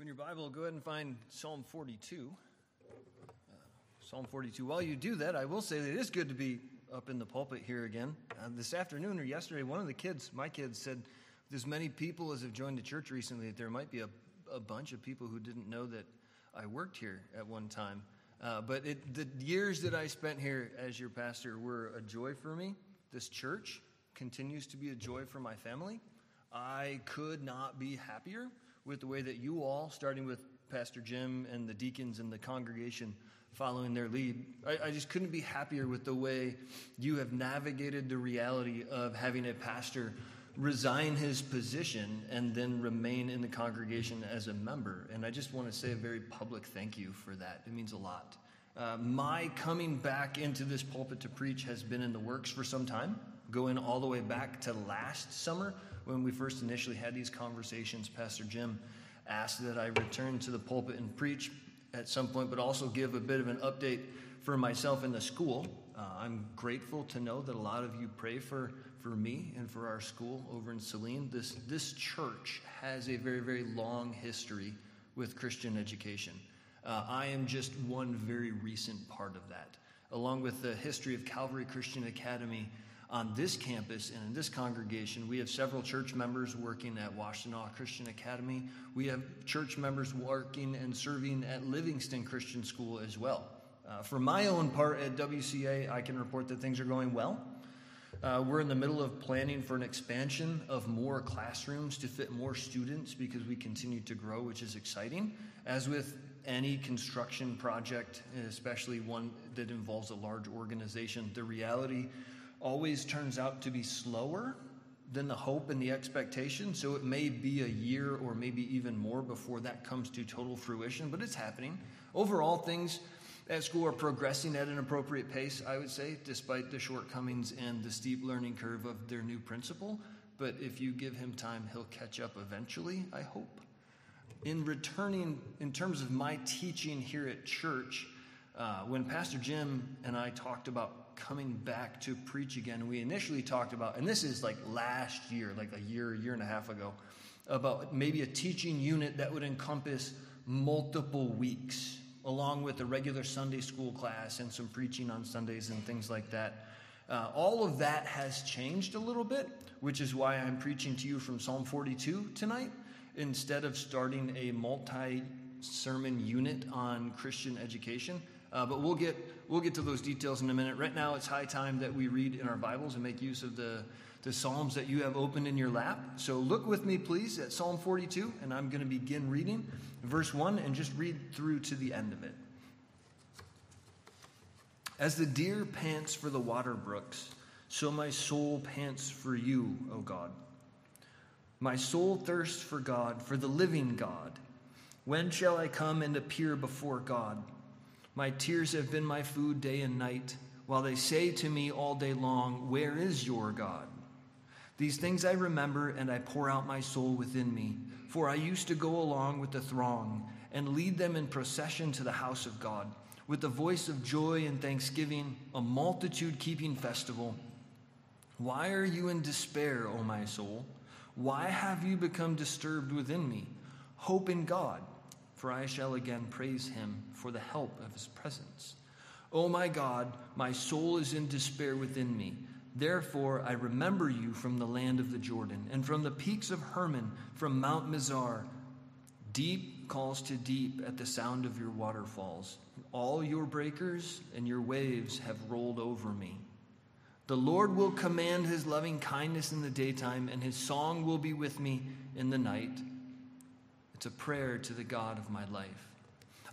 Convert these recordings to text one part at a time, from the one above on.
In your Bible, go ahead and find Psalm 42. Uh, Psalm 42. While you do that, I will say that it is good to be up in the pulpit here again. Uh, this afternoon or yesterday, one of the kids, my kids, said, as many people as have joined the church recently, that there might be a, a bunch of people who didn't know that I worked here at one time. Uh, but it, the years that I spent here as your pastor were a joy for me. This church continues to be a joy for my family. I could not be happier with the way that you all, starting with Pastor Jim and the deacons and the congregation following their lead, I, I, just couldn't be happier with the way you have navigated the reality of having a pastor resign his position and then remain in the congregation as a member. And I just want to say a very public thank you for that. It means a lot. Uh, my coming back into this pulpit to preach has been in the works for some time, going all the way back to last summer when we first initially had these conversations, Pastor Jim asked that I return to the pulpit and preach at some point, but also give a bit of an update for myself in the school. Uh, I'm grateful to know that a lot of you pray for, for me and for our school over in Saline. This, this church has a very, very long history with Christian education. Uh, I am just one very recent part of that. Along with the history of Calvary Christian Academy, on this campus and in this congregation, we have several church members working at Washtenaw Christian Academy. We have church members working and serving at Livingston Christian School as well. Uh, for my own part at WCA, I can report that things are going well. Uh, we're in the middle of planning for an expansion of more classrooms to fit more students because we continue to grow, which is exciting. As with any construction project, especially one that involves a large organization, the reality always turns out to be slower than the hope and the expectation. So it may be a year or maybe even more before that comes to total fruition, but it's happening. Overall, things at school are progressing at an appropriate pace, I would say, despite the shortcomings and the steep learning curve of their new principal. But if you give him time, he'll catch up eventually, I hope. In returning, in terms of my teaching here at church, uh, when Pastor Jim and I talked about coming back to preach again. We initially talked about, and this is like last year, like a year, year and a half ago, about maybe a teaching unit that would encompass multiple weeks, along with a regular Sunday school class and some preaching on Sundays and things like that. Uh, all of that has changed a little bit, which is why I'm preaching to you from Psalm 42 tonight instead of starting a multi sermon unit on Christian education. Uh, but we'll get, we'll get to those details in a minute. Right now, it's high time that we read in our Bibles and make use of the, the Psalms that you have opened in your lap. So look with me, please, at Psalm 42, and I'm going to begin reading verse 1 and just read through to the end of it. As the deer pants for the water brooks, so my soul pants for you, O God. My soul thirsts for God, for the living God. When shall I come and appear before God? My tears have been my food day and night, while they say to me all day long, Where is your God? These things I remember, and I pour out my soul within me. For I used to go along with the throng and lead them in procession to the house of God, with the voice of joy and thanksgiving, a multitude keeping festival. Why are you in despair, O my soul? Why have you become disturbed within me? Hope in God for I shall again praise him for the help of his presence. O my God, my soul is in despair within me. Therefore, I remember you from the land of the Jordan, and from the peaks of Hermon, from Mount Mizar. Deep calls to deep at the sound of your waterfalls. All your breakers and your waves have rolled over me. The Lord will command his loving kindness in the daytime, and his song will be with me in the night. A prayer to the God of my life.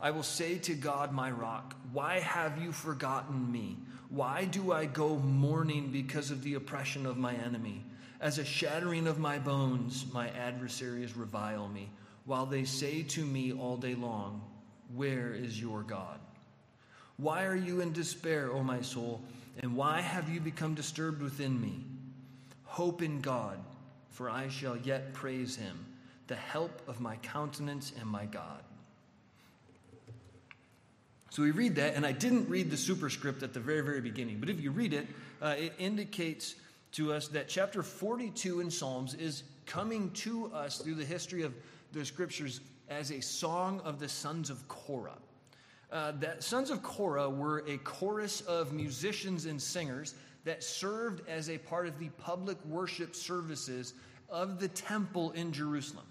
I will say to God, my rock, Why have you forgotten me? Why do I go mourning because of the oppression of my enemy? As a shattering of my bones, my adversaries revile me, while they say to me all day long, Where is your God? Why are you in despair, O my soul? And why have you become disturbed within me? Hope in God, for I shall yet praise him the help of my countenance and my God. So we read that, and I didn't read the superscript at the very, very beginning, but if you read it, uh, it indicates to us that chapter 42 in Psalms is coming to us through the history of the scriptures as a song of the sons of Korah. Uh, that sons of Korah were a chorus of musicians and singers that served as a part of the public worship services of the temple in Jerusalem.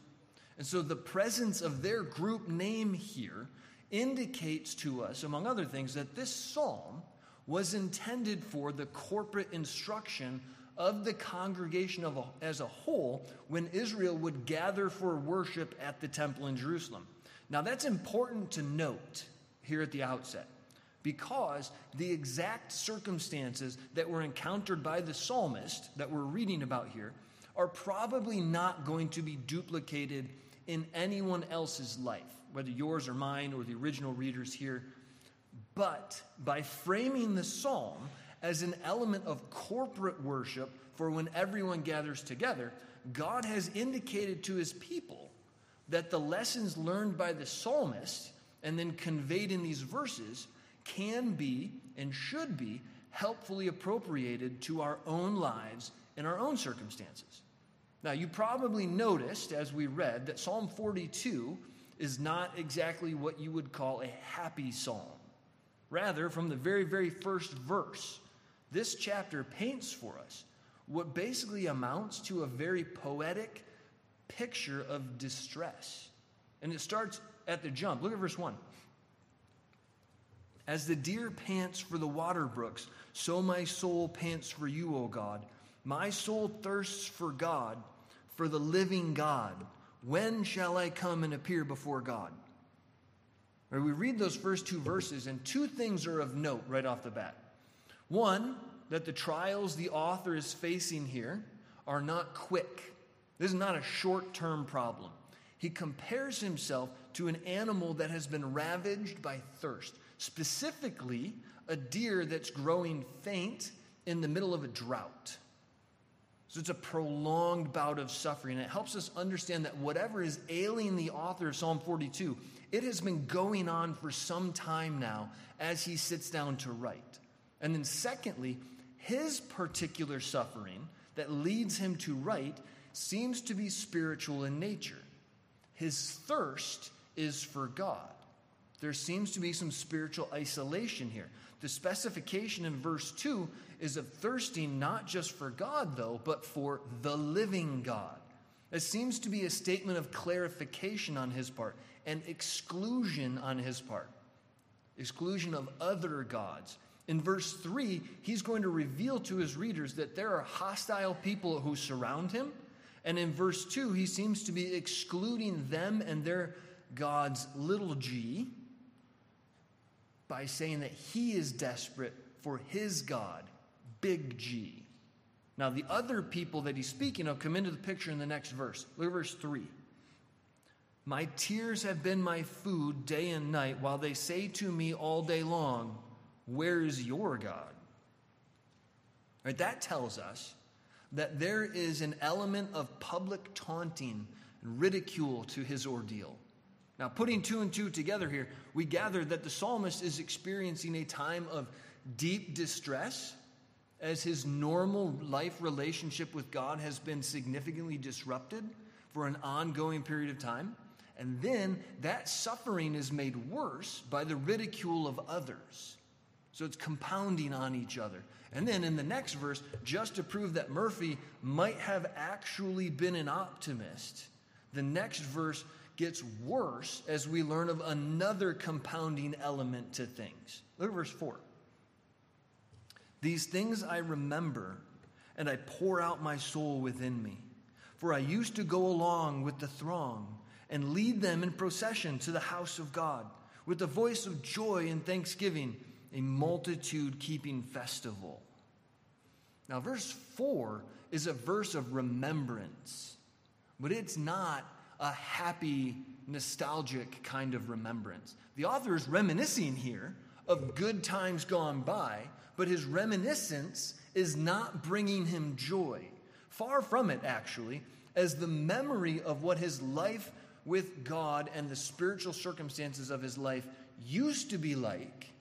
And so the presence of their group name here indicates to us, among other things, that this psalm was intended for the corporate instruction of the congregation of a, as a whole when Israel would gather for worship at the temple in Jerusalem. Now, that's important to note here at the outset because the exact circumstances that were encountered by the psalmist that we're reading about here are probably not going to be duplicated in anyone else's life, whether yours or mine or the original readers here. But by framing the psalm as an element of corporate worship for when everyone gathers together, God has indicated to his people that the lessons learned by the psalmist and then conveyed in these verses can be and should be helpfully appropriated to our own lives and our own circumstances. Now, you probably noticed as we read that Psalm 42 is not exactly what you would call a happy psalm. Rather, from the very, very first verse, this chapter paints for us what basically amounts to a very poetic picture of distress. And it starts at the jump. Look at verse 1. As the deer pants for the water brooks, so my soul pants for you, O God. My soul thirsts for God, for the living God. When shall I come and appear before God? Or we read those first two verses, and two things are of note right off the bat. One, that the trials the author is facing here are not quick. This is not a short term problem. He compares himself to an animal that has been ravaged by thirst, specifically, a deer that's growing faint in the middle of a drought. So it's a prolonged bout of suffering. And it helps us understand that whatever is ailing the author of Psalm 42, it has been going on for some time now as he sits down to write. And then, secondly, his particular suffering that leads him to write seems to be spiritual in nature. His thirst is for God. There seems to be some spiritual isolation here. The specification in verse 2 is of thirsting not just for God, though, but for the living God. It seems to be a statement of clarification on his part and exclusion on his part, exclusion of other gods. In verse 3, he's going to reveal to his readers that there are hostile people who surround him. And in verse 2, he seems to be excluding them and their gods, little g, by saying that he is desperate for his God, big G. Now, the other people that he's speaking of come into the picture in the next verse. Look at verse 3. My tears have been my food day and night, while they say to me all day long, where is your God? Right, that tells us that there is an element of public taunting and ridicule to his ordeal. Now, putting two and two together here, we gather that the psalmist is experiencing a time of deep distress as his normal life relationship with God has been significantly disrupted for an ongoing period of time. And then that suffering is made worse by the ridicule of others. So it's compounding on each other. And then in the next verse, just to prove that Murphy might have actually been an optimist, the next verse gets worse as we learn of another compounding element to things. Look at verse 4. These things I remember, and I pour out my soul within me. For I used to go along with the throng and lead them in procession to the house of God with the voice of joy and thanksgiving a multitude keeping festival. Now, verse 4 is a verse of remembrance, but it's not a happy, nostalgic kind of remembrance. The author is reminiscing here of good times gone by, but his reminiscence is not bringing him joy. Far from it, actually, as the memory of what his life with God and the spiritual circumstances of his life used to be like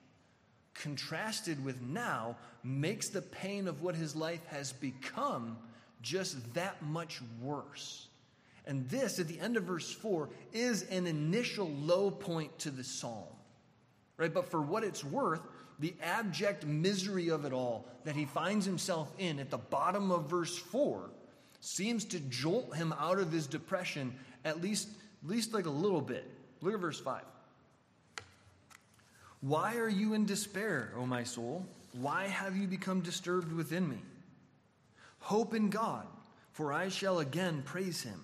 contrasted with now makes the pain of what his life has become just that much worse. And this, at the end of verse 4, is an initial low point to the psalm. Right? But for what it's worth, the abject misery of it all that he finds himself in at the bottom of verse 4 seems to jolt him out of his depression at least, at least like a little bit. Look at verse 5. Why are you in despair, O my soul? Why have you become disturbed within me? Hope in God, for I shall again praise him.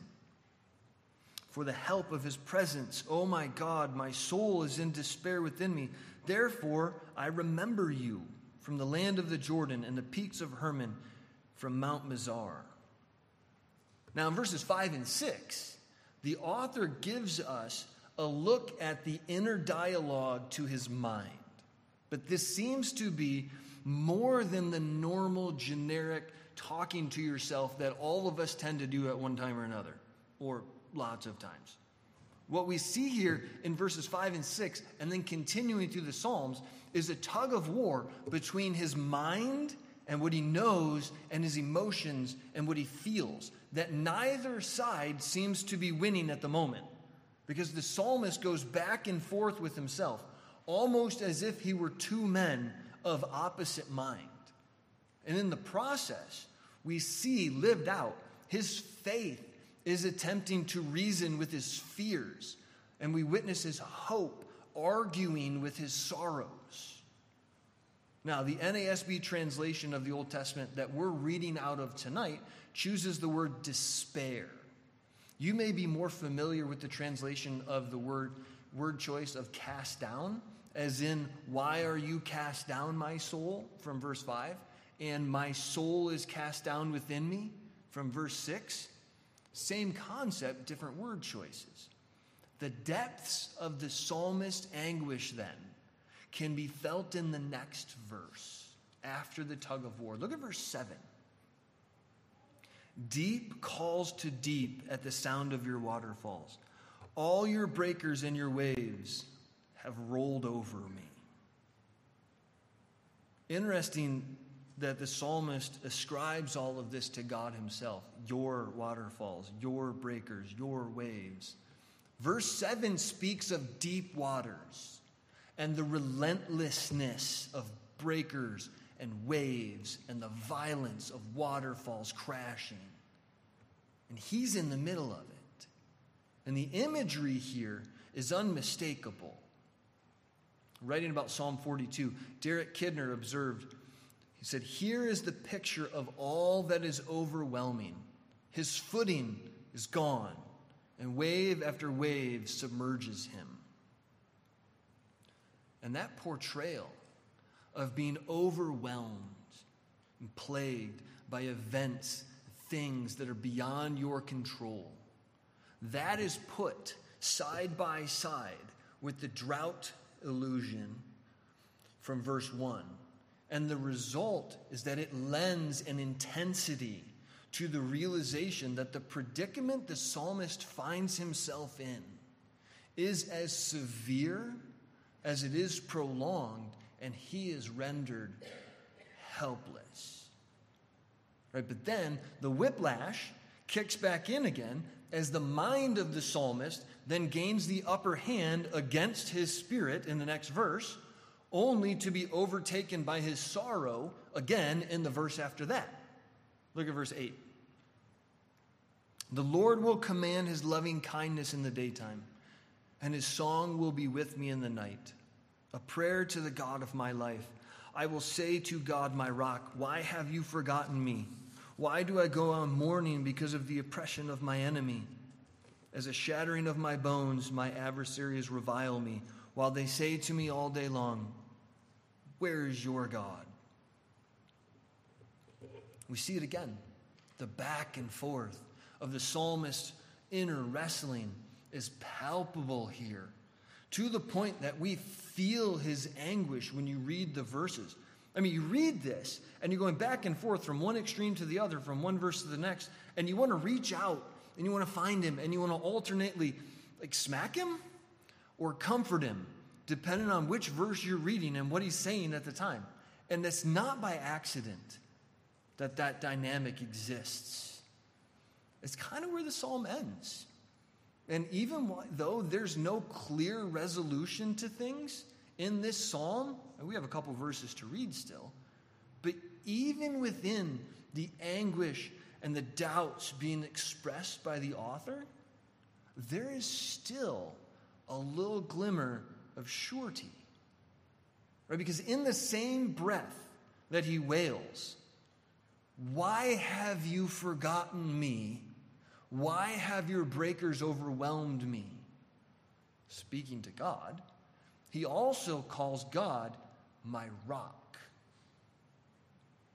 For the help of his presence, O my God, my soul is in despair within me. Therefore, I remember you from the land of the Jordan and the peaks of Hermon from Mount Mizar. Now, in verses 5 and 6, the author gives us a look at the inner dialogue to his mind. But this seems to be more than the normal, generic talking to yourself that all of us tend to do at one time or another, or lots of times. What we see here in verses 5 and 6, and then continuing through the Psalms, is a tug of war between his mind and what he knows and his emotions and what he feels. That neither side seems to be winning at the moment because the psalmist goes back and forth with himself, almost as if he were two men of opposite mind. And in the process, we see lived out his faith is attempting to reason with his fears, and we witness his hope arguing with his sorrows. Now, the NASB translation of the Old Testament that we're reading out of tonight chooses the word despair. You may be more familiar with the translation of the word, word choice of cast down, as in, Why are you cast down, my soul, from verse 5, and my soul is cast down within me, from verse 6. Same concept, different word choices. The depths of the psalmist's anguish, then, can be felt in the next verse after the tug of war. Look at verse 7. Deep calls to deep at the sound of your waterfalls. All your breakers and your waves have rolled over me. Interesting that the psalmist ascribes all of this to God Himself your waterfalls, your breakers, your waves. Verse 7 speaks of deep waters and the relentlessness of breakers and waves and the violence of waterfalls crashing. And He's in the middle of it. And the imagery here is unmistakable. Writing about Psalm 42, Derek Kidner observed he said, Here is the picture of all that is overwhelming. His footing is gone, and wave after wave submerges him. And that portrayal of being overwhelmed and plagued by events, things that are beyond your control, that is put side by side with the drought illusion from verse 1 and the result is that it lends an intensity to the realization that the predicament the psalmist finds himself in is as severe as it is prolonged, and he is rendered helpless. Right? But then the whiplash kicks back in again as the mind of the psalmist then gains the upper hand against his spirit in the next verse only to be overtaken by his sorrow again in the verse after that. Look at verse 8. The Lord will command his loving kindness in the daytime, and his song will be with me in the night. A prayer to the God of my life. I will say to God, my rock, Why have you forgotten me? Why do I go on mourning because of the oppression of my enemy? As a shattering of my bones, my adversaries revile me, while they say to me all day long, where is your God? We see it again. The back and forth of the psalmist's inner wrestling is palpable here to the point that we feel his anguish when you read the verses. I mean, you read this and you're going back and forth from one extreme to the other, from one verse to the next, and you want to reach out and you want to find him and you want to alternately like smack him or comfort him depending on which verse you're reading and what he's saying at the time. And that's not by accident that that dynamic exists. It's kind of where the psalm ends. And even though there's no clear resolution to things in this psalm, and we have a couple verses to read still, but even within the anguish and the doubts being expressed by the author, there is still a little glimmer of surety. Right? Because in the same breath that he wails, Why have you forgotten me? Why have your breakers overwhelmed me? Speaking to God, he also calls God my rock.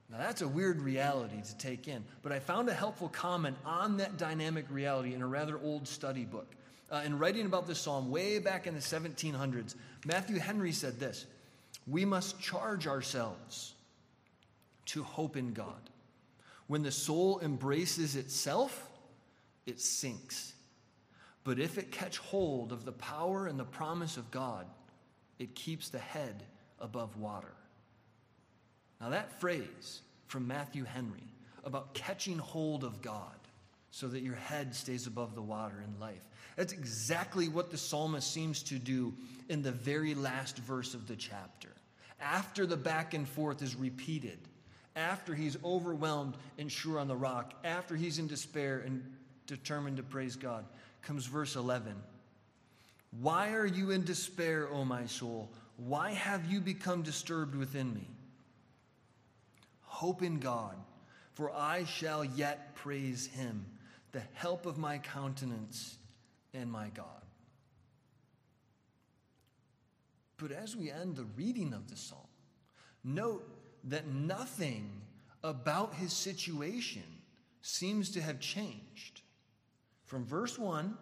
Now, that's a weird reality to take in, but I found a helpful comment on that dynamic reality in a rather old study book. Uh, in writing about this psalm way back in the 1700s, Matthew Henry said this We must charge ourselves to hope in God. When the soul embraces itself, it sinks. But if it catch hold of the power and the promise of God, it keeps the head above water. Now, that phrase from Matthew Henry about catching hold of God so that your head stays above the water in life. That's exactly what the psalmist seems to do in the very last verse of the chapter. After the back and forth is repeated, after he's overwhelmed and sure on the rock, after he's in despair and determined to praise God, comes verse 11. Why are you in despair, O my soul? Why have you become disturbed within me? Hope in God, for I shall yet praise him, the help of my countenance and my God. But as we end the reading of the psalm, note that nothing about his situation seems to have changed. From verse 1, in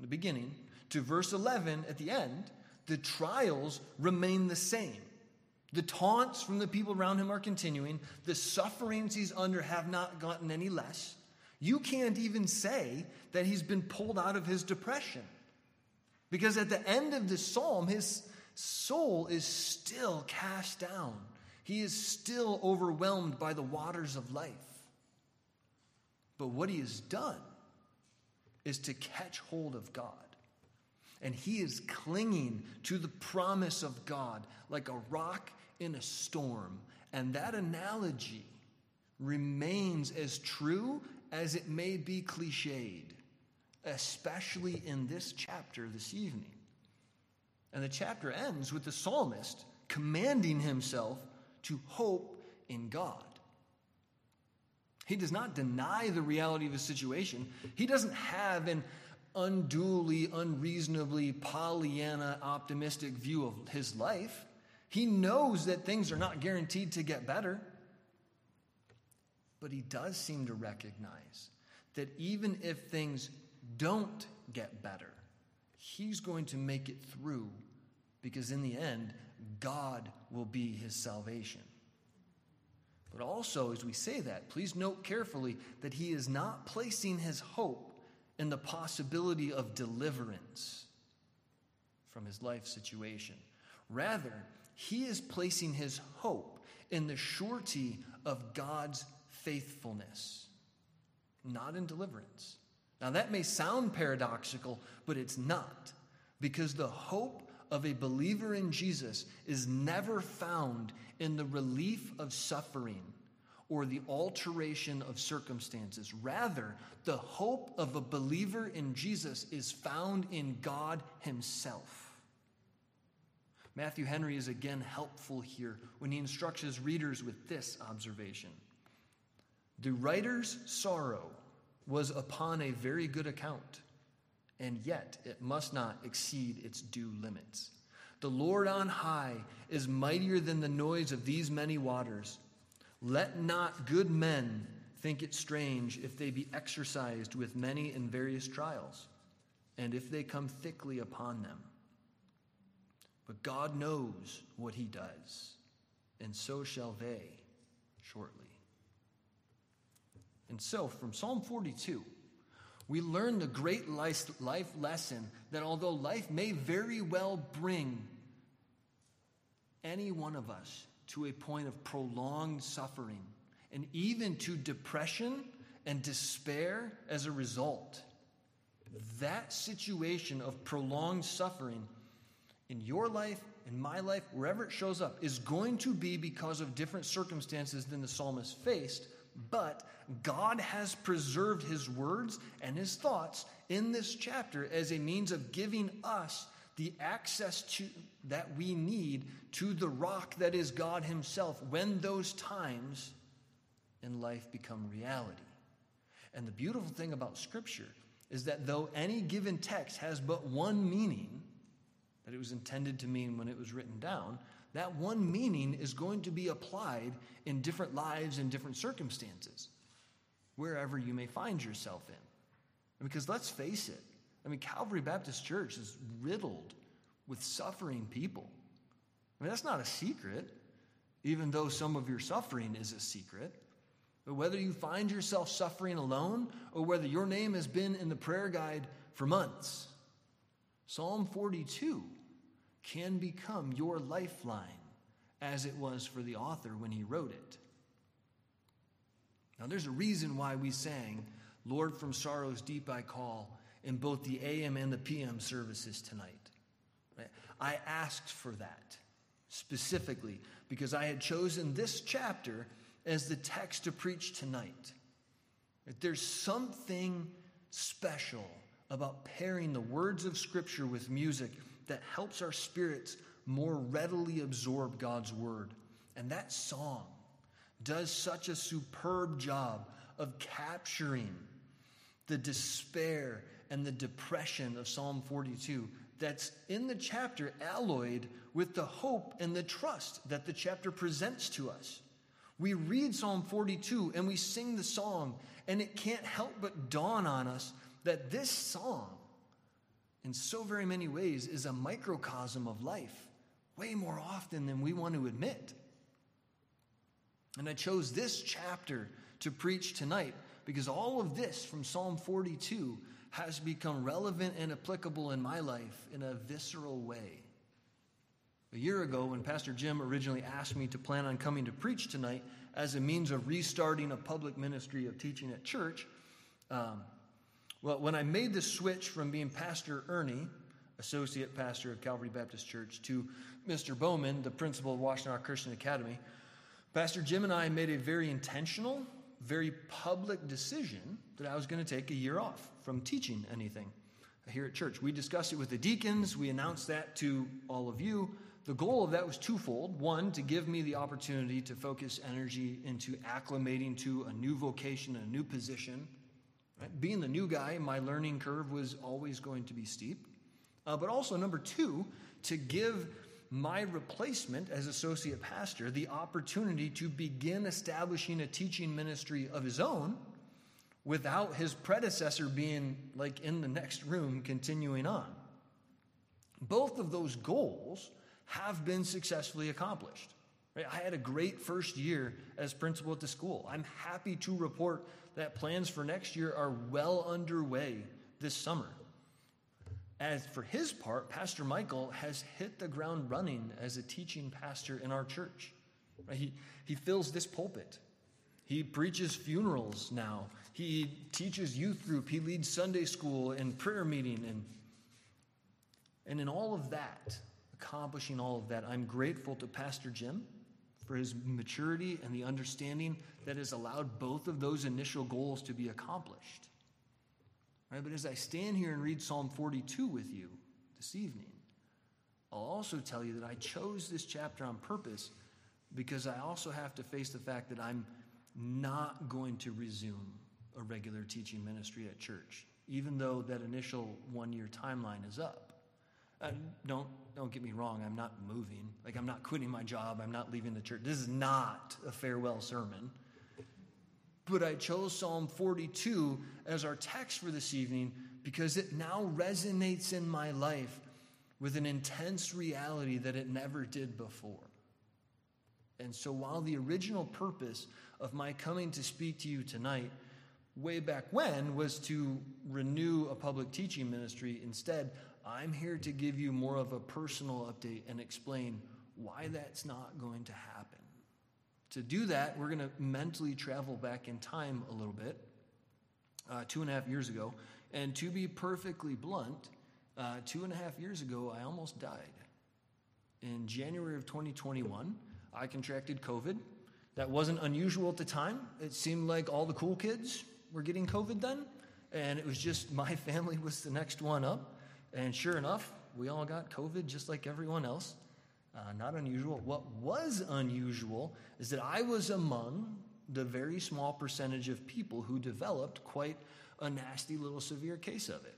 the beginning, to verse 11 at the end, the trials remain the same. The taunts from the people around him are continuing. The sufferings he's under have not gotten any less. You can't even say that he's been pulled out of his depression. Because at the end of the psalm, his soul is still cast down. He is still overwhelmed by the waters of life. But what he has done is to catch hold of God. And he is clinging to the promise of God like a rock in a storm. And that analogy remains as true as it may be cliched, especially in this chapter this evening. And the chapter ends with the psalmist commanding himself to hope in God. He does not deny the reality of his situation. He doesn't have an unduly, unreasonably Pollyanna optimistic view of his life. He knows that things are not guaranteed to get better. But he does seem to recognize that even if things don't get better, he's going to make it through because in the end, God will be his salvation. But also, as we say that, please note carefully that he is not placing his hope in the possibility of deliverance from his life situation. Rather, he is placing his hope in the surety of God's faithfulness, not in deliverance. Now, that may sound paradoxical, but it's not, because the hope of a believer in Jesus is never found in the relief of suffering or the alteration of circumstances. Rather, the hope of a believer in Jesus is found in God Himself. Matthew Henry is again helpful here when he instructs his readers with this observation The writer's sorrow was upon a very good account, and yet it must not exceed its due limits. The Lord on high is mightier than the noise of these many waters. Let not good men think it strange if they be exercised with many and various trials, and if they come thickly upon them. But God knows what he does, and so shall they shortly. And so, from Psalm 42, we learn the great life lesson that although life may very well bring any one of us to a point of prolonged suffering and even to depression and despair as a result. That situation of prolonged suffering in your life, in my life, wherever it shows up, is going to be because of different circumstances than the psalmist faced. But God has preserved his words and his thoughts in this chapter as a means of giving us the access to that we need to the rock that is God himself when those times in life become reality. And the beautiful thing about scripture is that though any given text has but one meaning that it was intended to mean when it was written down, that one meaning is going to be applied in different lives and different circumstances, wherever you may find yourself in. Because let's face it, I mean, Calvary Baptist Church is riddled with suffering people. I mean, that's not a secret, even though some of your suffering is a secret. But whether you find yourself suffering alone or whether your name has been in the prayer guide for months, Psalm 42 can become your lifeline as it was for the author when he wrote it. Now, there's a reason why we sang, Lord, from sorrow's deep I call, in both the AM and the PM services tonight. I asked for that specifically because I had chosen this chapter as the text to preach tonight. There's something special about pairing the words of Scripture with music that helps our spirits more readily absorb God's word. And that song does such a superb job of capturing the despair and the depression of Psalm 42 that's in the chapter alloyed with the hope and the trust that the chapter presents to us. We read Psalm 42 and we sing the song, and it can't help but dawn on us that this song, in so very many ways, is a microcosm of life, way more often than we want to admit. And I chose this chapter to preach tonight because all of this from Psalm 42 has become relevant and applicable in my life in a visceral way. A year ago, when Pastor Jim originally asked me to plan on coming to preach tonight as a means of restarting a public ministry of teaching at church, um, well, when I made the switch from being Pastor Ernie, associate pastor of Calvary Baptist Church, to Mr. Bowman, the principal of Washtenaw Christian Academy, Pastor Jim and I made a very intentional, very public decision that I was going to take a year off from teaching anything here at church. We discussed it with the deacons, we announced that to all of you. The goal of that was twofold. One, to give me the opportunity to focus energy into acclimating to a new vocation, a new position. Being the new guy, my learning curve was always going to be steep. Uh, but also, number two, to give my replacement as associate pastor the opportunity to begin establishing a teaching ministry of his own without his predecessor being like in the next room continuing on. Both of those goals have been successfully accomplished. Right? I had a great first year as principal at the school. I'm happy to report that plans for next year are well underway this summer. As for his part, Pastor Michael has hit the ground running as a teaching pastor in our church. He, he fills this pulpit. He preaches funerals now. He teaches youth group. He leads Sunday school and prayer meeting. And, and in all of that, accomplishing all of that. I'm grateful to Pastor Jim for his maturity and the understanding that has allowed both of those initial goals to be accomplished. Right? But as I stand here and read Psalm 42 with you this evening, I'll also tell you that I chose this chapter on purpose because I also have to face the fact that I'm not going to resume a regular teaching ministry at church, even though that initial one year timeline is up. Uh, don't don't get me wrong. I'm not moving. Like I'm not quitting my job. I'm not leaving the church. This is not a farewell sermon. But I chose Psalm 42 as our text for this evening because it now resonates in my life with an intense reality that it never did before. And so, while the original purpose of my coming to speak to you tonight, way back when, was to renew a public teaching ministry, instead, I'm here to give you more of a personal update and explain why that's not going to happen. To do that, we're going to mentally travel back in time a little bit, uh, two and a half years ago. And to be perfectly blunt, uh, two and a half years ago, I almost died. In January of 2021, I contracted COVID. That wasn't unusual at the time. It seemed like all the cool kids were getting COVID then, and it was just my family was the next one up. And sure enough, we all got COVID just like everyone else. Uh, not unusual. What was unusual is that I was among the very small percentage of people who developed quite a nasty little severe case of it.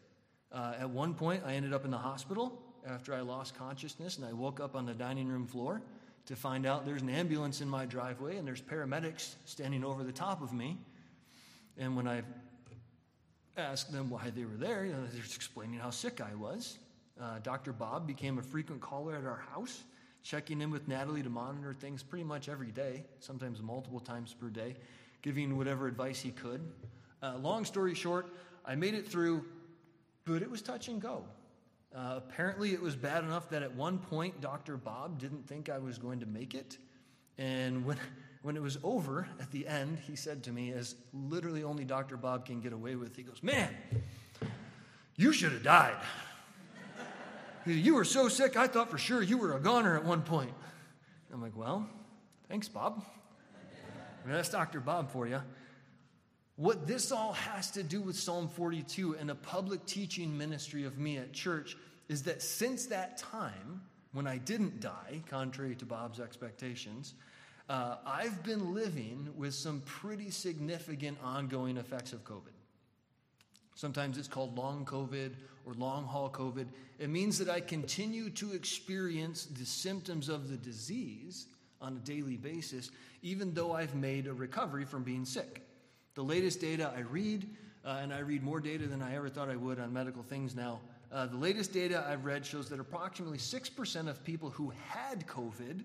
Uh, at one point, I ended up in the hospital after I lost consciousness, and I woke up on the dining room floor to find out there's an ambulance in my driveway and there's paramedics standing over the top of me. And when I asked them why they were there, you know, they're explaining how sick I was. Uh, Dr. Bob became a frequent caller at our house checking in with Natalie to monitor things pretty much every day, sometimes multiple times per day, giving whatever advice he could. Uh, long story short, I made it through, but it was touch and go. Uh, apparently, it was bad enough that at one point, Dr. Bob didn't think I was going to make it. And when, when it was over at the end, he said to me, as literally only Dr. Bob can get away with, he goes, Man, you should have died. You were so sick, I thought for sure you were a goner at one point. I'm like, well, thanks, Bob. I mean, that's Dr. Bob for you. What this all has to do with Psalm 42 and a public teaching ministry of me at church is that since that time, when I didn't die, contrary to Bob's expectations, uh, I've been living with some pretty significant ongoing effects of COVID. Sometimes it's called long COVID or long haul COVID. It means that I continue to experience the symptoms of the disease on a daily basis, even though I've made a recovery from being sick. The latest data I read, uh, and I read more data than I ever thought I would on medical things now. Uh, the latest data I've read shows that approximately 6% of people who had COVID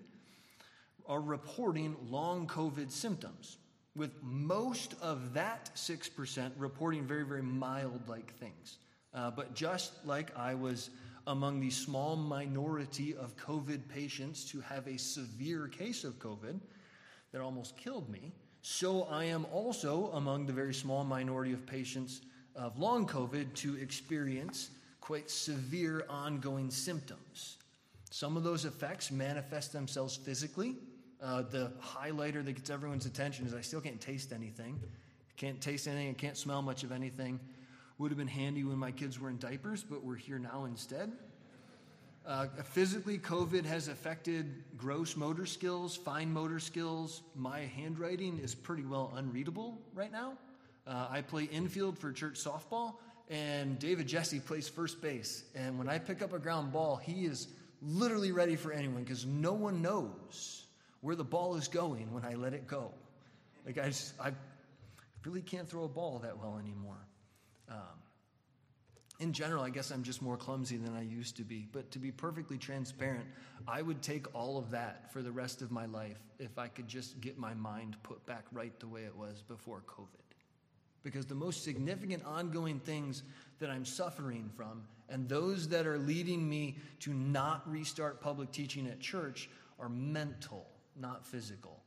are reporting long COVID symptoms with most of that 6% reporting very, very mild like things. Uh, but just like I was among the small minority of COVID patients to have a severe case of COVID that almost killed me, so I am also among the very small minority of patients of long COVID to experience quite severe ongoing symptoms. Some of those effects manifest themselves physically uh, the highlighter that gets everyone's attention is I still can't taste anything. Can't taste anything. I can't smell much of anything. Would have been handy when my kids were in diapers, but we're here now instead. Uh, physically, COVID has affected gross motor skills, fine motor skills. My handwriting is pretty well unreadable right now. Uh, I play infield for church softball, and David Jesse plays first base. And when I pick up a ground ball, he is literally ready for anyone because no one knows where the ball is going when I let it go. Like, I, just, I really can't throw a ball that well anymore. Um, in general, I guess I'm just more clumsy than I used to be. But to be perfectly transparent, I would take all of that for the rest of my life if I could just get my mind put back right the way it was before COVID. Because the most significant ongoing things that I'm suffering from and those that are leading me to not restart public teaching at church are mental not physical.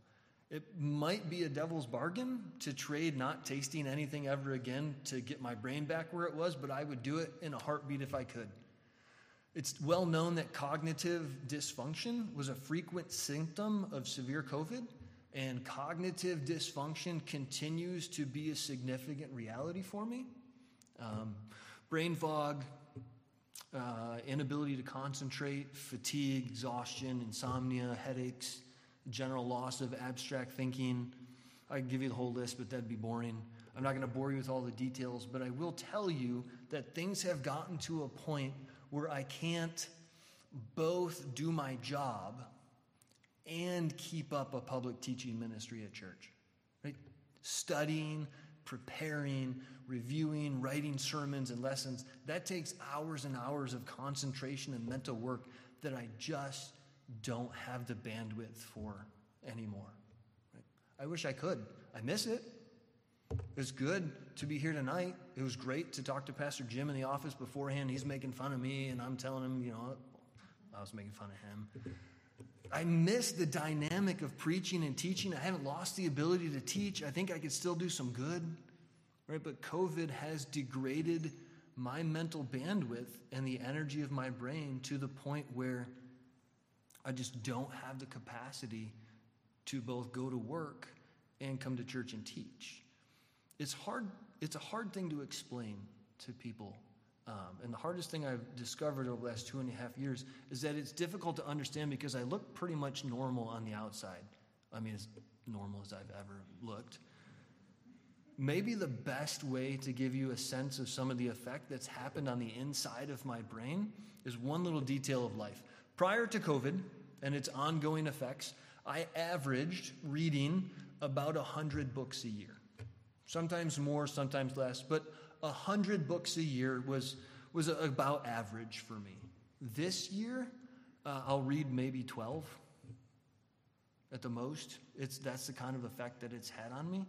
It might be a devil's bargain to trade not tasting anything ever again to get my brain back where it was, but I would do it in a heartbeat if I could. It's well known that cognitive dysfunction was a frequent symptom of severe COVID, and cognitive dysfunction continues to be a significant reality for me. Um, brain fog, uh, inability to concentrate, fatigue, exhaustion, insomnia, headaches general loss of abstract thinking. I give you the whole list, but that'd be boring. I'm not going to bore you with all the details, but I will tell you that things have gotten to a point where I can't both do my job and keep up a public teaching ministry at church. Right? Studying, preparing, reviewing, writing sermons and lessons, that takes hours and hours of concentration and mental work that I just don't have the bandwidth for anymore. Right? I wish I could. I miss it. It was good to be here tonight. It was great to talk to Pastor Jim in the office beforehand. He's making fun of me, and I'm telling him, you know, I was making fun of him. I miss the dynamic of preaching and teaching. I haven't lost the ability to teach. I think I could still do some good, right? But COVID has degraded my mental bandwidth and the energy of my brain to the point where I just don't have the capacity to both go to work and come to church and teach. It's hard, it's a hard thing to explain to people. Um, and the hardest thing I've discovered over the last two and a half years is that it's difficult to understand because I look pretty much normal on the outside. I mean, as normal as I've ever looked. Maybe the best way to give you a sense of some of the effect that's happened on the inside of my brain is one little detail of life. Prior to COVID and its ongoing effects, I averaged reading about 100 books a year. Sometimes more, sometimes less, but 100 books a year was, was about average for me. This year, uh, I'll read maybe 12 at the most. It's, that's the kind of effect that it's had on me.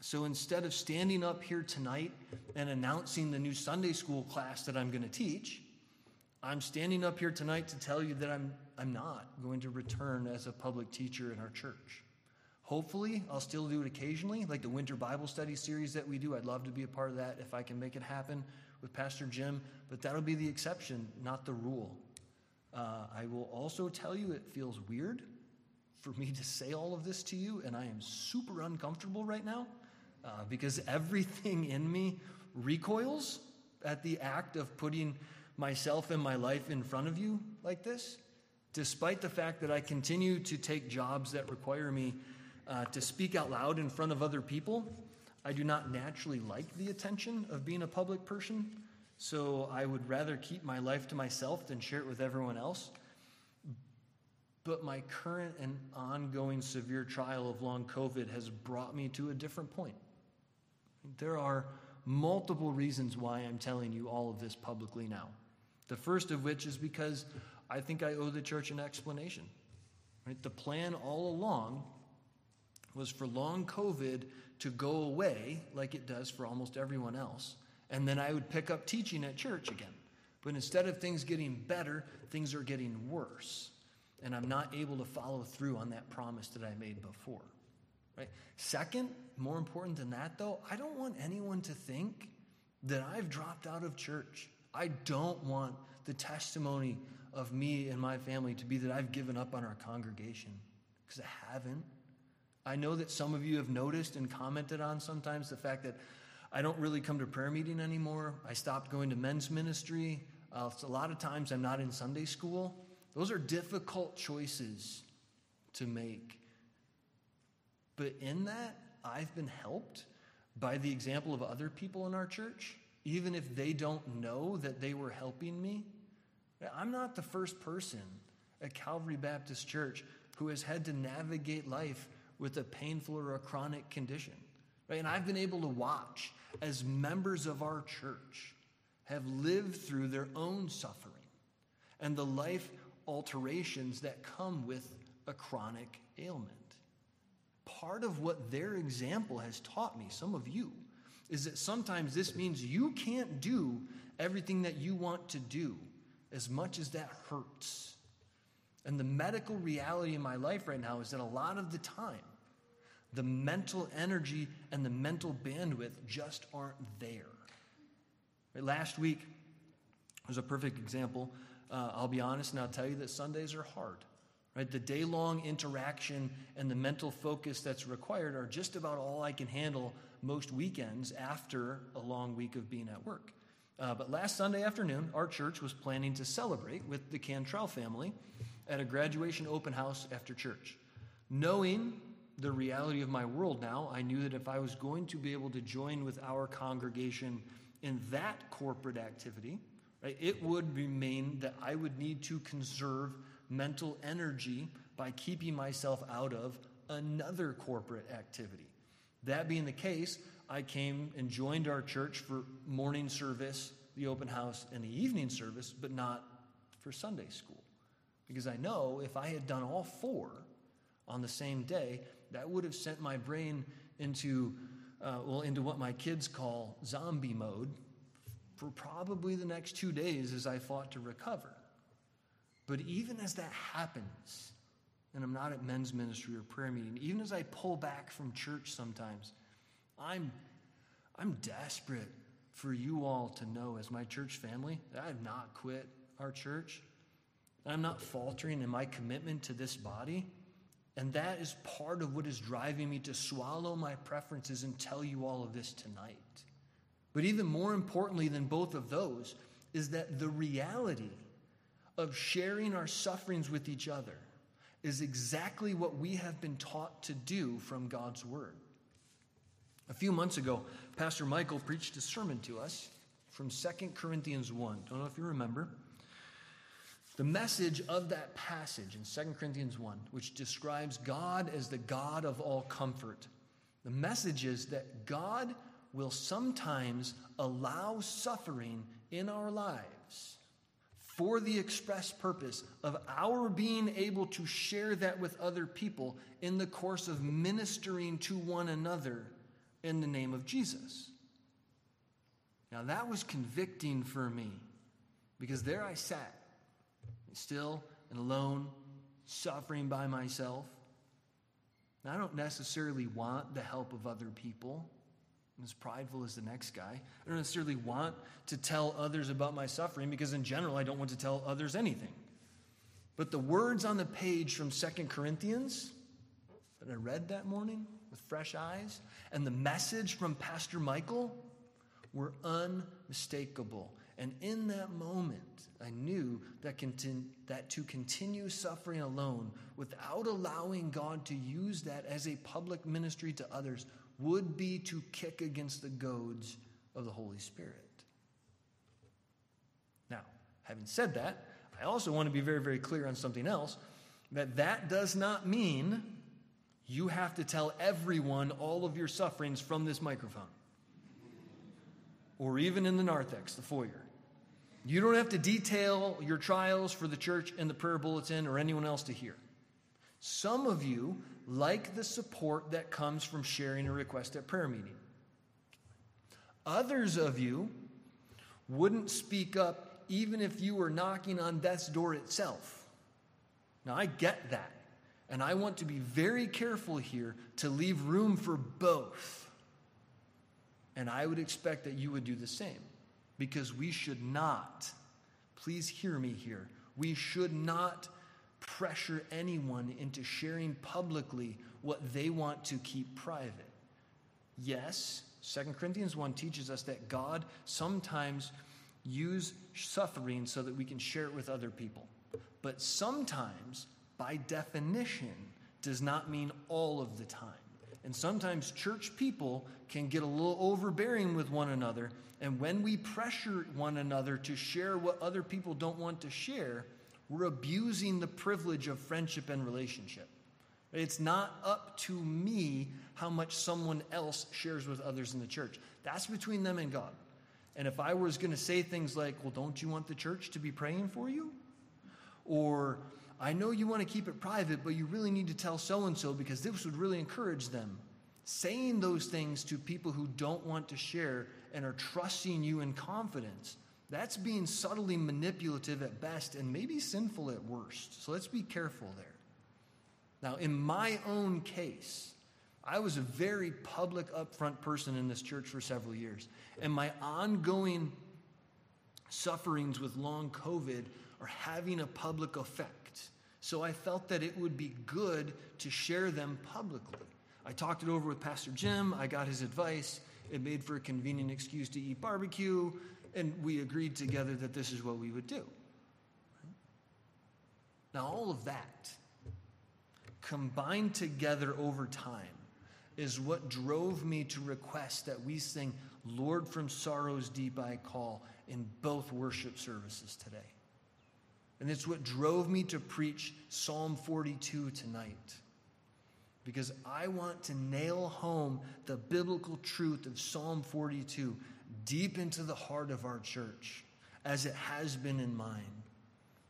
So instead of standing up here tonight and announcing the new Sunday school class that I'm going to teach, I'm standing up here tonight to tell you that I'm, I'm not going to return as a public teacher in our church. Hopefully, I'll still do it occasionally, like the winter Bible study series that we do. I'd love to be a part of that if I can make it happen with Pastor Jim, but that'll be the exception, not the rule. Uh, I will also tell you it feels weird for me to say all of this to you, and I am super uncomfortable right now uh, because everything in me recoils at the act of putting myself and my life in front of you like this, despite the fact that I continue to take jobs that require me uh, to speak out loud in front of other people. I do not naturally like the attention of being a public person, so I would rather keep my life to myself than share it with everyone else. But my current and ongoing severe trial of long COVID has brought me to a different point. There are multiple reasons why I'm telling you all of this publicly now. The first of which is because I think I owe the church an explanation. Right? The plan all along was for long COVID to go away like it does for almost everyone else. And then I would pick up teaching at church again. But instead of things getting better, things are getting worse. And I'm not able to follow through on that promise that I made before. Right? Second, more important than that, though, I don't want anyone to think that I've dropped out of church. I don't want the testimony of me and my family to be that I've given up on our congregation, because I haven't. I know that some of you have noticed and commented on sometimes the fact that I don't really come to prayer meeting anymore. I stopped going to men's ministry. Uh, a lot of times I'm not in Sunday school. Those are difficult choices to make. But in that, I've been helped by the example of other people in our church, even if they don't know that they were helping me. I'm not the first person at Calvary Baptist Church who has had to navigate life with a painful or a chronic condition. Right? And I've been able to watch as members of our church have lived through their own suffering and the life alterations that come with a chronic ailment part of what their example has taught me, some of you, is that sometimes this means you can't do everything that you want to do as much as that hurts. And the medical reality in my life right now is that a lot of the time, the mental energy and the mental bandwidth just aren't there. Right, last week was a perfect example. Uh, I'll be honest and I'll tell you that Sundays are hard. Right? The day long interaction and the mental focus that's required are just about all I can handle most weekends after a long week of being at work. Uh, but last Sunday afternoon, our church was planning to celebrate with the Cantrell family at a graduation open house after church. Knowing the reality of my world now, I knew that if I was going to be able to join with our congregation in that corporate activity, right, it would remain that I would need to conserve mental energy by keeping myself out of another corporate activity. That being the case, I came and joined our church for morning service, the open house, and the evening service, but not for Sunday school. Because I know if I had done all four on the same day, that would have sent my brain into, uh, well, into what my kids call zombie mode for probably the next two days as I fought to recover. But even as that happens, and I'm not at men's ministry or prayer meeting, even as I pull back from church sometimes, I'm, I'm desperate for you all to know, as my church family, that I have not quit our church. I'm not faltering in my commitment to this body. And that is part of what is driving me to swallow my preferences and tell you all of this tonight. But even more importantly than both of those is that the reality of sharing our sufferings with each other is exactly what we have been taught to do from God's Word. A few months ago, Pastor Michael preached a sermon to us from 2 Corinthians 1. Don't know if you remember. The message of that passage in 2 Corinthians 1, which describes God as the God of all comfort, the message is that God will sometimes allow suffering in our lives for the express purpose of our being able to share that with other people in the course of ministering to one another in the name of Jesus. Now, that was convicting for me because there I sat, still and alone, suffering by myself. I don't necessarily want the help of other people. I'm as prideful as the next guy. I don't necessarily want to tell others about my suffering because, in general, I don't want to tell others anything. But the words on the page from Second Corinthians that I read that morning with fresh eyes and the message from Pastor Michael were unmistakable. And in that moment, I knew that, that to continue suffering alone without allowing God to use that as a public ministry to others would be to kick against the goads of the Holy Spirit. Now, having said that, I also want to be very, very clear on something else that that does not mean you have to tell everyone all of your sufferings from this microphone or even in the narthex, the foyer. You don't have to detail your trials for the church and the prayer bulletin or anyone else to hear. Some of you like the support that comes from sharing a request at prayer meeting. Others of you wouldn't speak up even if you were knocking on death's door itself. Now, I get that. And I want to be very careful here to leave room for both. And I would expect that you would do the same because we should not, please hear me here, we should not pressure anyone into sharing publicly what they want to keep private. Yes, 2 Corinthians 1 teaches us that God sometimes use suffering so that we can share it with other people. But sometimes, by definition, does not mean all of the time. And sometimes church people can get a little overbearing with one another. And when we pressure one another to share what other people don't want to share, we're abusing the privilege of friendship and relationship. It's not up to me how much someone else shares with others in the church. That's between them and God. And if I was going to say things like, well, don't you want the church to be praying for you? Or, I know you want to keep it private, but you really need to tell so and so because this would really encourage them. Saying those things to people who don't want to share and are trusting you in confidence that's being subtly manipulative at best and maybe sinful at worst. So let's be careful there. Now, in my own case, I was a very public, upfront person in this church for several years. And my ongoing sufferings with long COVID are having a public effect. So I felt that it would be good to share them publicly. I talked it over with Pastor Jim. I got his advice. It made for a convenient excuse to eat barbecue and we agreed together that this is what we would do. Now, all of that combined together over time is what drove me to request that we sing Lord from Sorrow's Deep I Call in both worship services today. And it's what drove me to preach Psalm 42 tonight. Because I want to nail home the biblical truth of Psalm 42 deep into the heart of our church, as it has been in mine.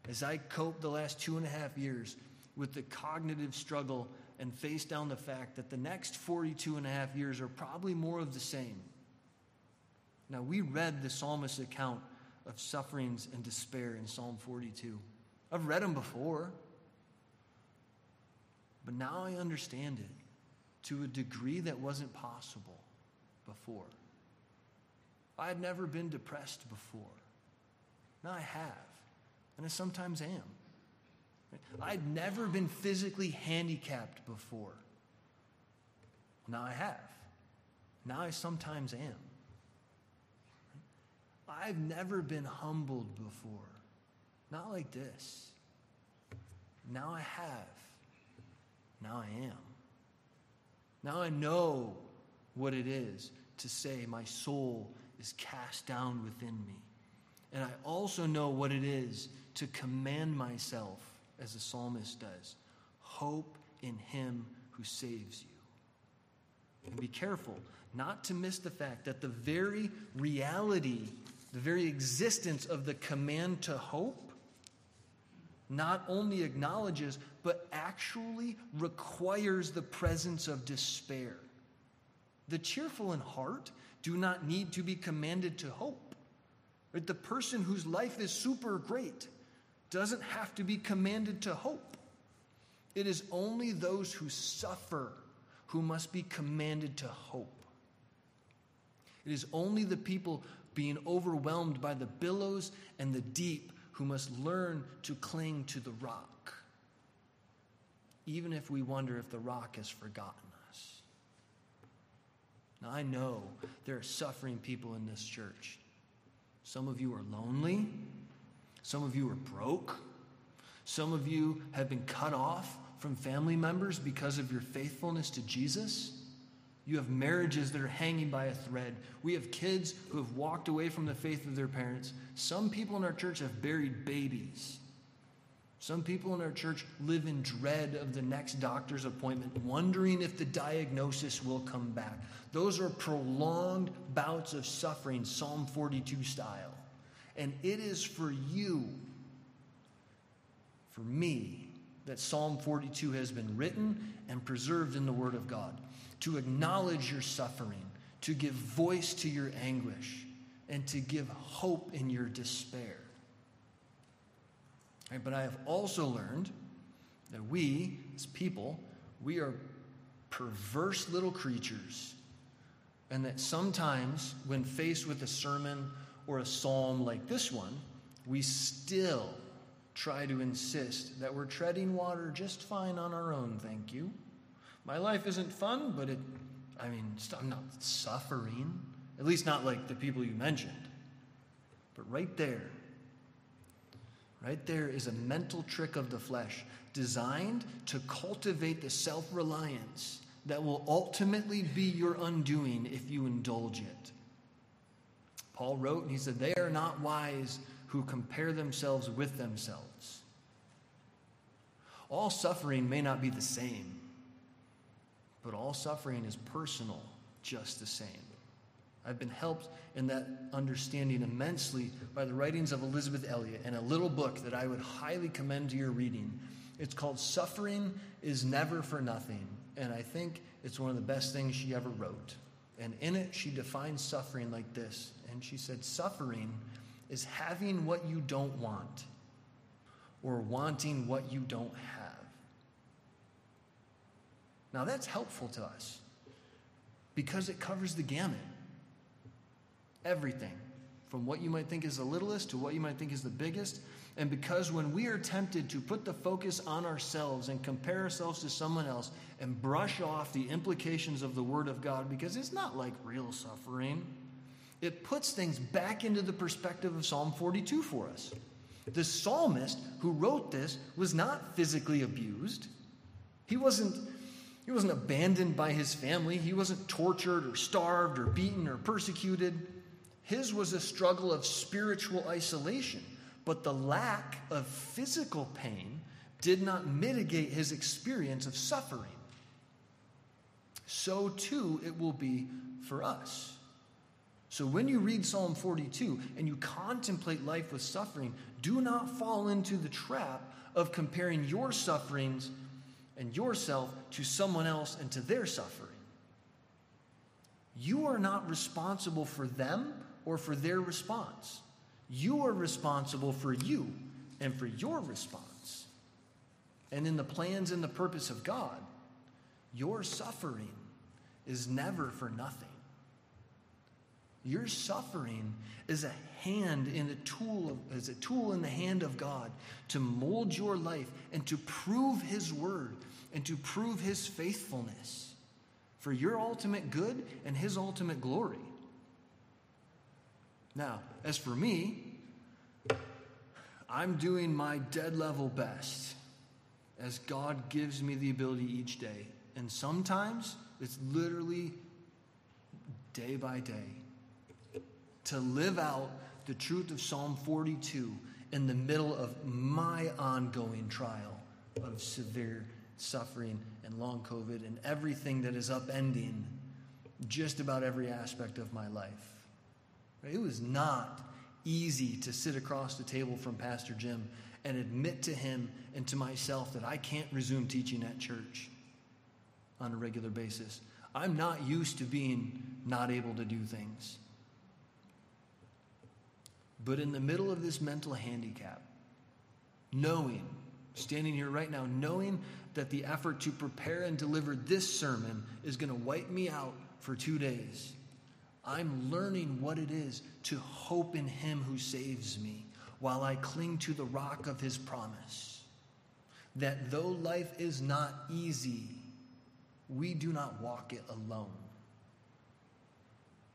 As I coped the last two and a half years with the cognitive struggle and face down the fact that the next 42 and a half years are probably more of the same. Now, we read the psalmist's account of sufferings and despair in Psalm 42. I've read them before. But now I understand it to a degree that wasn't possible before. I had never been depressed before. Now I have, and I sometimes am. I'd never been physically handicapped before. Now I have. Now I sometimes am. I've never been humbled before. Not like this. Now I have. Now I am. Now I know what it is to say, My soul is cast down within me. And I also know what it is to command myself, as the psalmist does hope in him who saves you. And be careful not to miss the fact that the very reality, the very existence of the command to hope, not only acknowledges, but actually requires the presence of despair. The cheerful in heart do not need to be commanded to hope. The person whose life is super great doesn't have to be commanded to hope. It is only those who suffer who must be commanded to hope. It is only the people being overwhelmed by the billows and the deep who must learn to cling to the rock, even if we wonder if the rock has forgotten. Now, I know there are suffering people in this church. Some of you are lonely, some of you are broke, some of you have been cut off from family members because of your faithfulness to Jesus. You have marriages that are hanging by a thread. We have kids who have walked away from the faith of their parents. Some people in our church have buried babies. Some people in our church live in dread of the next doctor's appointment, wondering if the diagnosis will come back. Those are prolonged bouts of suffering, Psalm 42 style. And it is for you, for me, that Psalm 42 has been written and preserved in the Word of God to acknowledge your suffering, to give voice to your anguish, and to give hope in your despair. Right, but I have also learned that we, as people, we are perverse little creatures, and that sometimes when faced with a sermon or a psalm like this one, we still try to insist that we're treading water just fine on our own, thank you. My life isn't fun, but it, I mean, I'm not suffering. At least not like the people you mentioned. But right there, right there is a mental trick of the flesh designed to cultivate the self reliance that will ultimately be your undoing if you indulge it. Paul wrote, and he said, They are not wise who compare themselves with themselves. All suffering may not be the same but all suffering is personal just the same. I've been helped in that understanding immensely by the writings of Elisabeth Elliot and a little book that I would highly commend to your reading. It's called Suffering is Never for Nothing, and I think it's one of the best things she ever wrote. And in it, she defines suffering like this. And she said, Suffering is having what you don't want or wanting what you don't have. Now, that's helpful to us because it covers the gamut. Everything, from what you might think is the littlest to what you might think is the biggest. And because when we are tempted to put the focus on ourselves and compare ourselves to someone else and brush off the implications of the Word of God, because it's not like real suffering, it puts things back into the perspective of Psalm 42 for us. The psalmist who wrote this was not physically abused. He wasn't he wasn't abandoned by his family. He wasn't tortured or starved or beaten or persecuted. His was a struggle of spiritual isolation, but the lack of physical pain did not mitigate his experience of suffering. So too it will be for us. So when you read Psalm 42 and you contemplate life with suffering, do not fall into the trap of comparing your sufferings and yourself to someone else and to their suffering. You are not responsible for them or for their response. You are responsible for you and for your response. and in the plans and the purpose of God, your suffering is never for nothing. Your suffering is a hand in a tool is a tool in the hand of God to mold your life and to prove his word and to prove his faithfulness for your ultimate good and his ultimate glory. Now, as for me, I'm doing my dead level best as God gives me the ability each day. And sometimes it's literally day by day to live out the truth of Psalm 42 in the middle of my ongoing trial of severe suffering and long COVID and everything that is upending just about every aspect of my life. It was not easy to sit across the table from Pastor Jim and admit to him and to myself that I can't resume teaching at church on a regular basis. I'm not used to being not able to do things. But in the middle of this mental handicap, knowing, standing here right now, knowing that the effort to prepare and deliver this sermon is going to wipe me out for two days, I'm learning what it is to hope in Him who saves me while I cling to the rock of His promise. That though life is not easy, we do not walk it alone.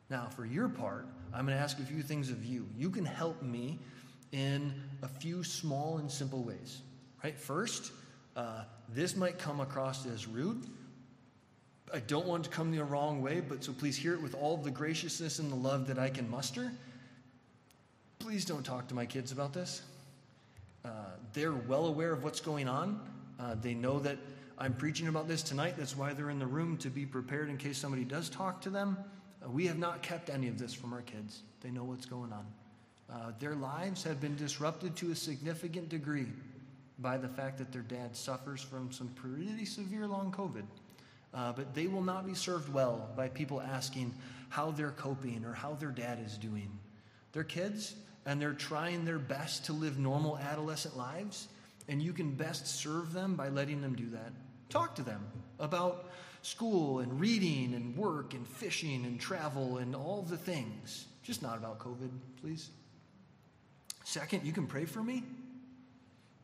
Now, for your part, I'm going to ask a few things of you. You can help me in a few small and simple ways. Right? First, uh, this might come across as rude. I don't want to come the wrong way, but so please hear it with all the graciousness and the love that I can muster. Please don't talk to my kids about this. Uh, they're well aware of what's going on. Uh, they know that I'm preaching about this tonight. That's why they're in the room to be prepared in case somebody does talk to them. Uh, we have not kept any of this from our kids. They know what's going on. Uh, their lives have been disrupted to a significant degree by the fact that their dad suffers from some pretty severe long COVID. Uh, but they will not be served well by people asking how they're coping or how their dad is doing. They're kids and they're trying their best to live normal adolescent lives, and you can best serve them by letting them do that. Talk to them about school and reading and work and fishing and travel and all the things. Just not about COVID, please. Second, you can pray for me.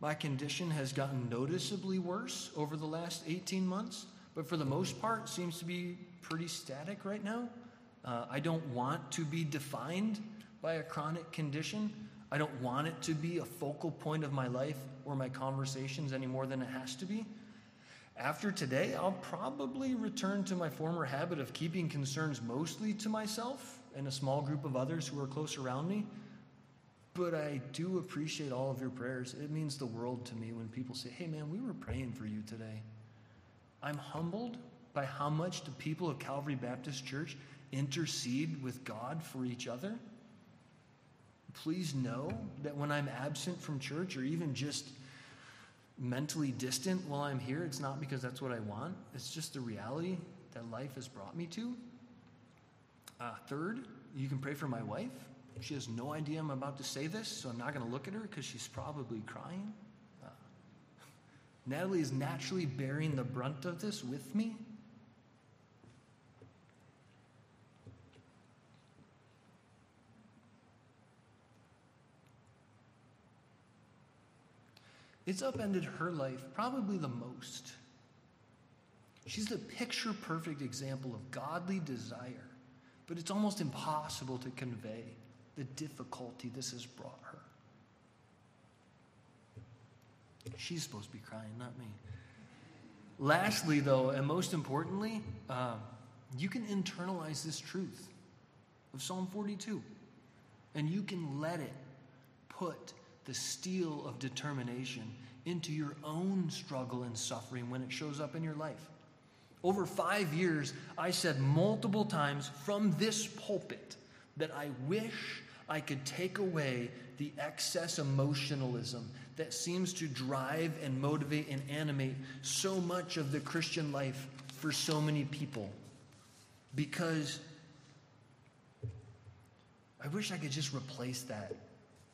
My condition has gotten noticeably worse over the last 18 months, but for the most part, seems to be pretty static right now. Uh, I don't want to be defined by a chronic condition. I don't want it to be a focal point of my life or my conversations any more than it has to be. After today, I'll probably return to my former habit of keeping concerns mostly to myself and a small group of others who are close around me. But I do appreciate all of your prayers. It means the world to me when people say, hey, man, we were praying for you today. I'm humbled by how much the people of Calvary Baptist Church intercede with God for each other. Please know that when I'm absent from church or even just mentally distant while I'm here, it's not because that's what I want. It's just the reality that life has brought me to. Uh, third, you can pray for my wife. She has no idea I'm about to say this, so I'm not going to look at her because she's probably crying. Natalie is naturally bearing the brunt of this with me. It's upended her life probably the most. She's the picture perfect example of godly desire, but it's almost impossible to convey the difficulty this has brought her. She's supposed to be crying, not me. Lastly, though, and most importantly, uh, you can internalize this truth of Psalm 42, and you can let it put the steel of determination into your own struggle and suffering when it shows up in your life. Over five years, I said multiple times from this pulpit that I wish I could take away the excess emotionalism that seems to drive and motivate and animate so much of the Christian life for so many people. Because I wish I could just replace that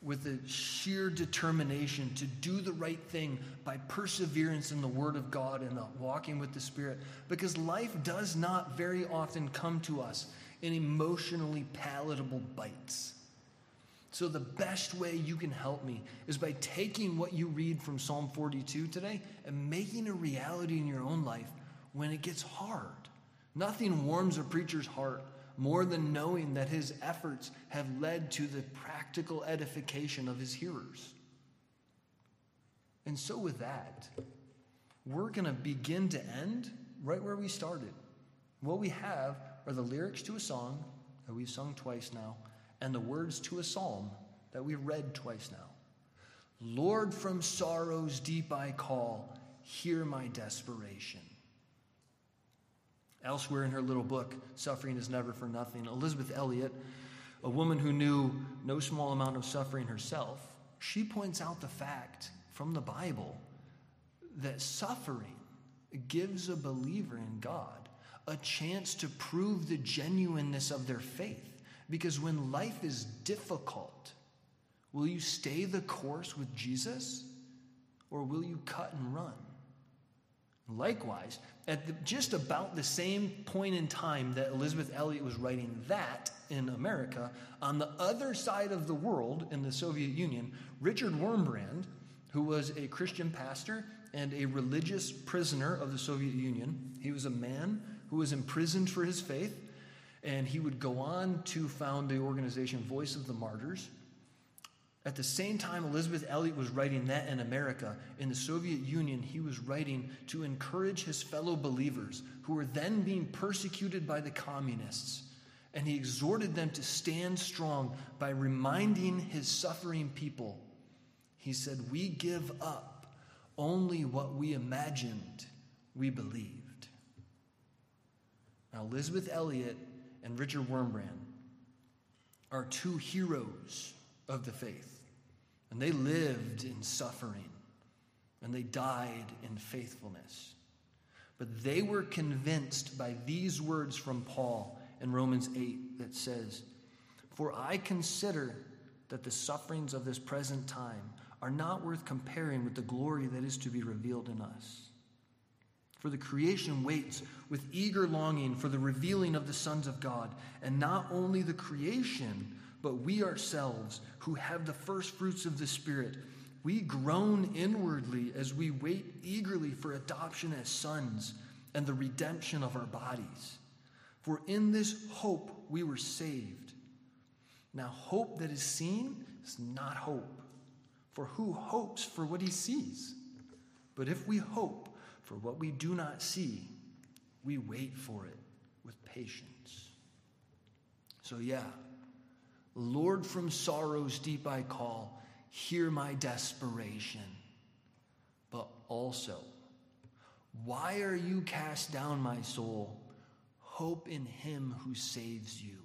with a sheer determination to do the right thing by perseverance in the Word of God and walking with the Spirit. Because life does not very often come to us in emotionally palatable bites. So, the best way you can help me is by taking what you read from Psalm 42 today and making a reality in your own life when it gets hard. Nothing warms a preacher's heart more than knowing that his efforts have led to the practical edification of his hearers. And so, with that, we're going to begin to end right where we started. What we have are the lyrics to a song that we've sung twice now, and the words to a psalm that we've read twice now. Lord, from sorrows deep I call, hear my desperation. Elsewhere in her little book, Suffering is Never for Nothing, Elisabeth Elliot, a woman who knew no small amount of suffering herself, she points out the fact from the Bible that suffering gives a believer in God a chance to prove the genuineness of their faith. Because when life is difficult, will you stay the course with Jesus or will you cut and run? Likewise, at the, just about the same point in time that Elisabeth Elliot was writing that in America, on the other side of the world in the Soviet Union, Richard Wurmbrand, who was a Christian pastor and a religious prisoner of the Soviet Union, he was a man who was imprisoned for his faith, and he would go on to found the organization Voice of the Martyrs. At the same time, Elisabeth Elliot was writing that in America, in the Soviet Union, he was writing to encourage his fellow believers who were then being persecuted by the communists. And he exhorted them to stand strong by reminding his suffering people. He said, We give up only what we imagined we believed. Now, Elisabeth Elliot and Richard Wurmbrand are two heroes of the faith. And they lived in suffering and they died in faithfulness. But they were convinced by these words from Paul in Romans 8 that says, For I consider that the sufferings of this present time are not worth comparing with the glory that is to be revealed in us. For the creation waits with eager longing for the revealing of the sons of God, and not only the creation but we ourselves, who have the first fruits of the Spirit, we groan inwardly as we wait eagerly for adoption as sons and the redemption of our bodies. For in this hope we were saved. Now, hope that is seen is not hope. For who hopes for what he sees? But if we hope for what we do not see, we wait for it with patience. So, yeah. Lord, from sorrows deep I call, hear my desperation. But also, why are you cast down, my soul? Hope in him who saves you.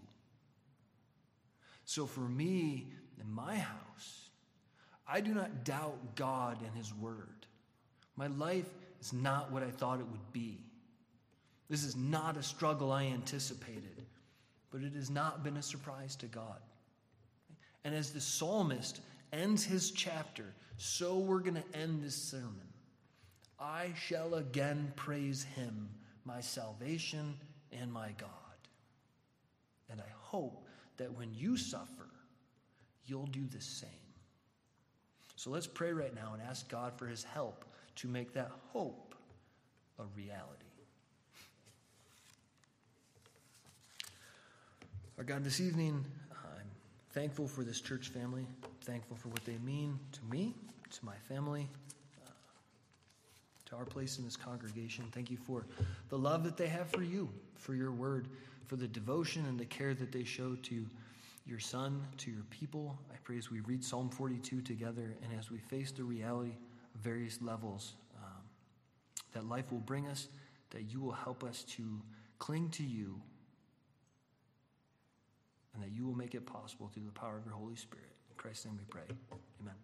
So for me, in my house, I do not doubt God and his word. My life not what I thought it would be. This is not a struggle I anticipated, but it has not been a surprise to God. And as the psalmist ends his chapter, so we're going to end this sermon. I shall again praise him, my salvation and my God. And I hope that when you suffer, you'll do the same. So let's pray right now and ask God for his help to make that hope a reality. Our God, this evening, I'm thankful for this church family, thankful for what they mean to me, to my family, uh, to our place in this congregation. Thank you for the love that they have for you, for your word, for the devotion and the care that they show to your son, to your people. I pray as we read Psalm 42 together and as we face the reality various levels um, that life will bring us, that you will help us to cling to you and that you will make it possible through the power of your Holy Spirit. In Christ's name we pray. Amen.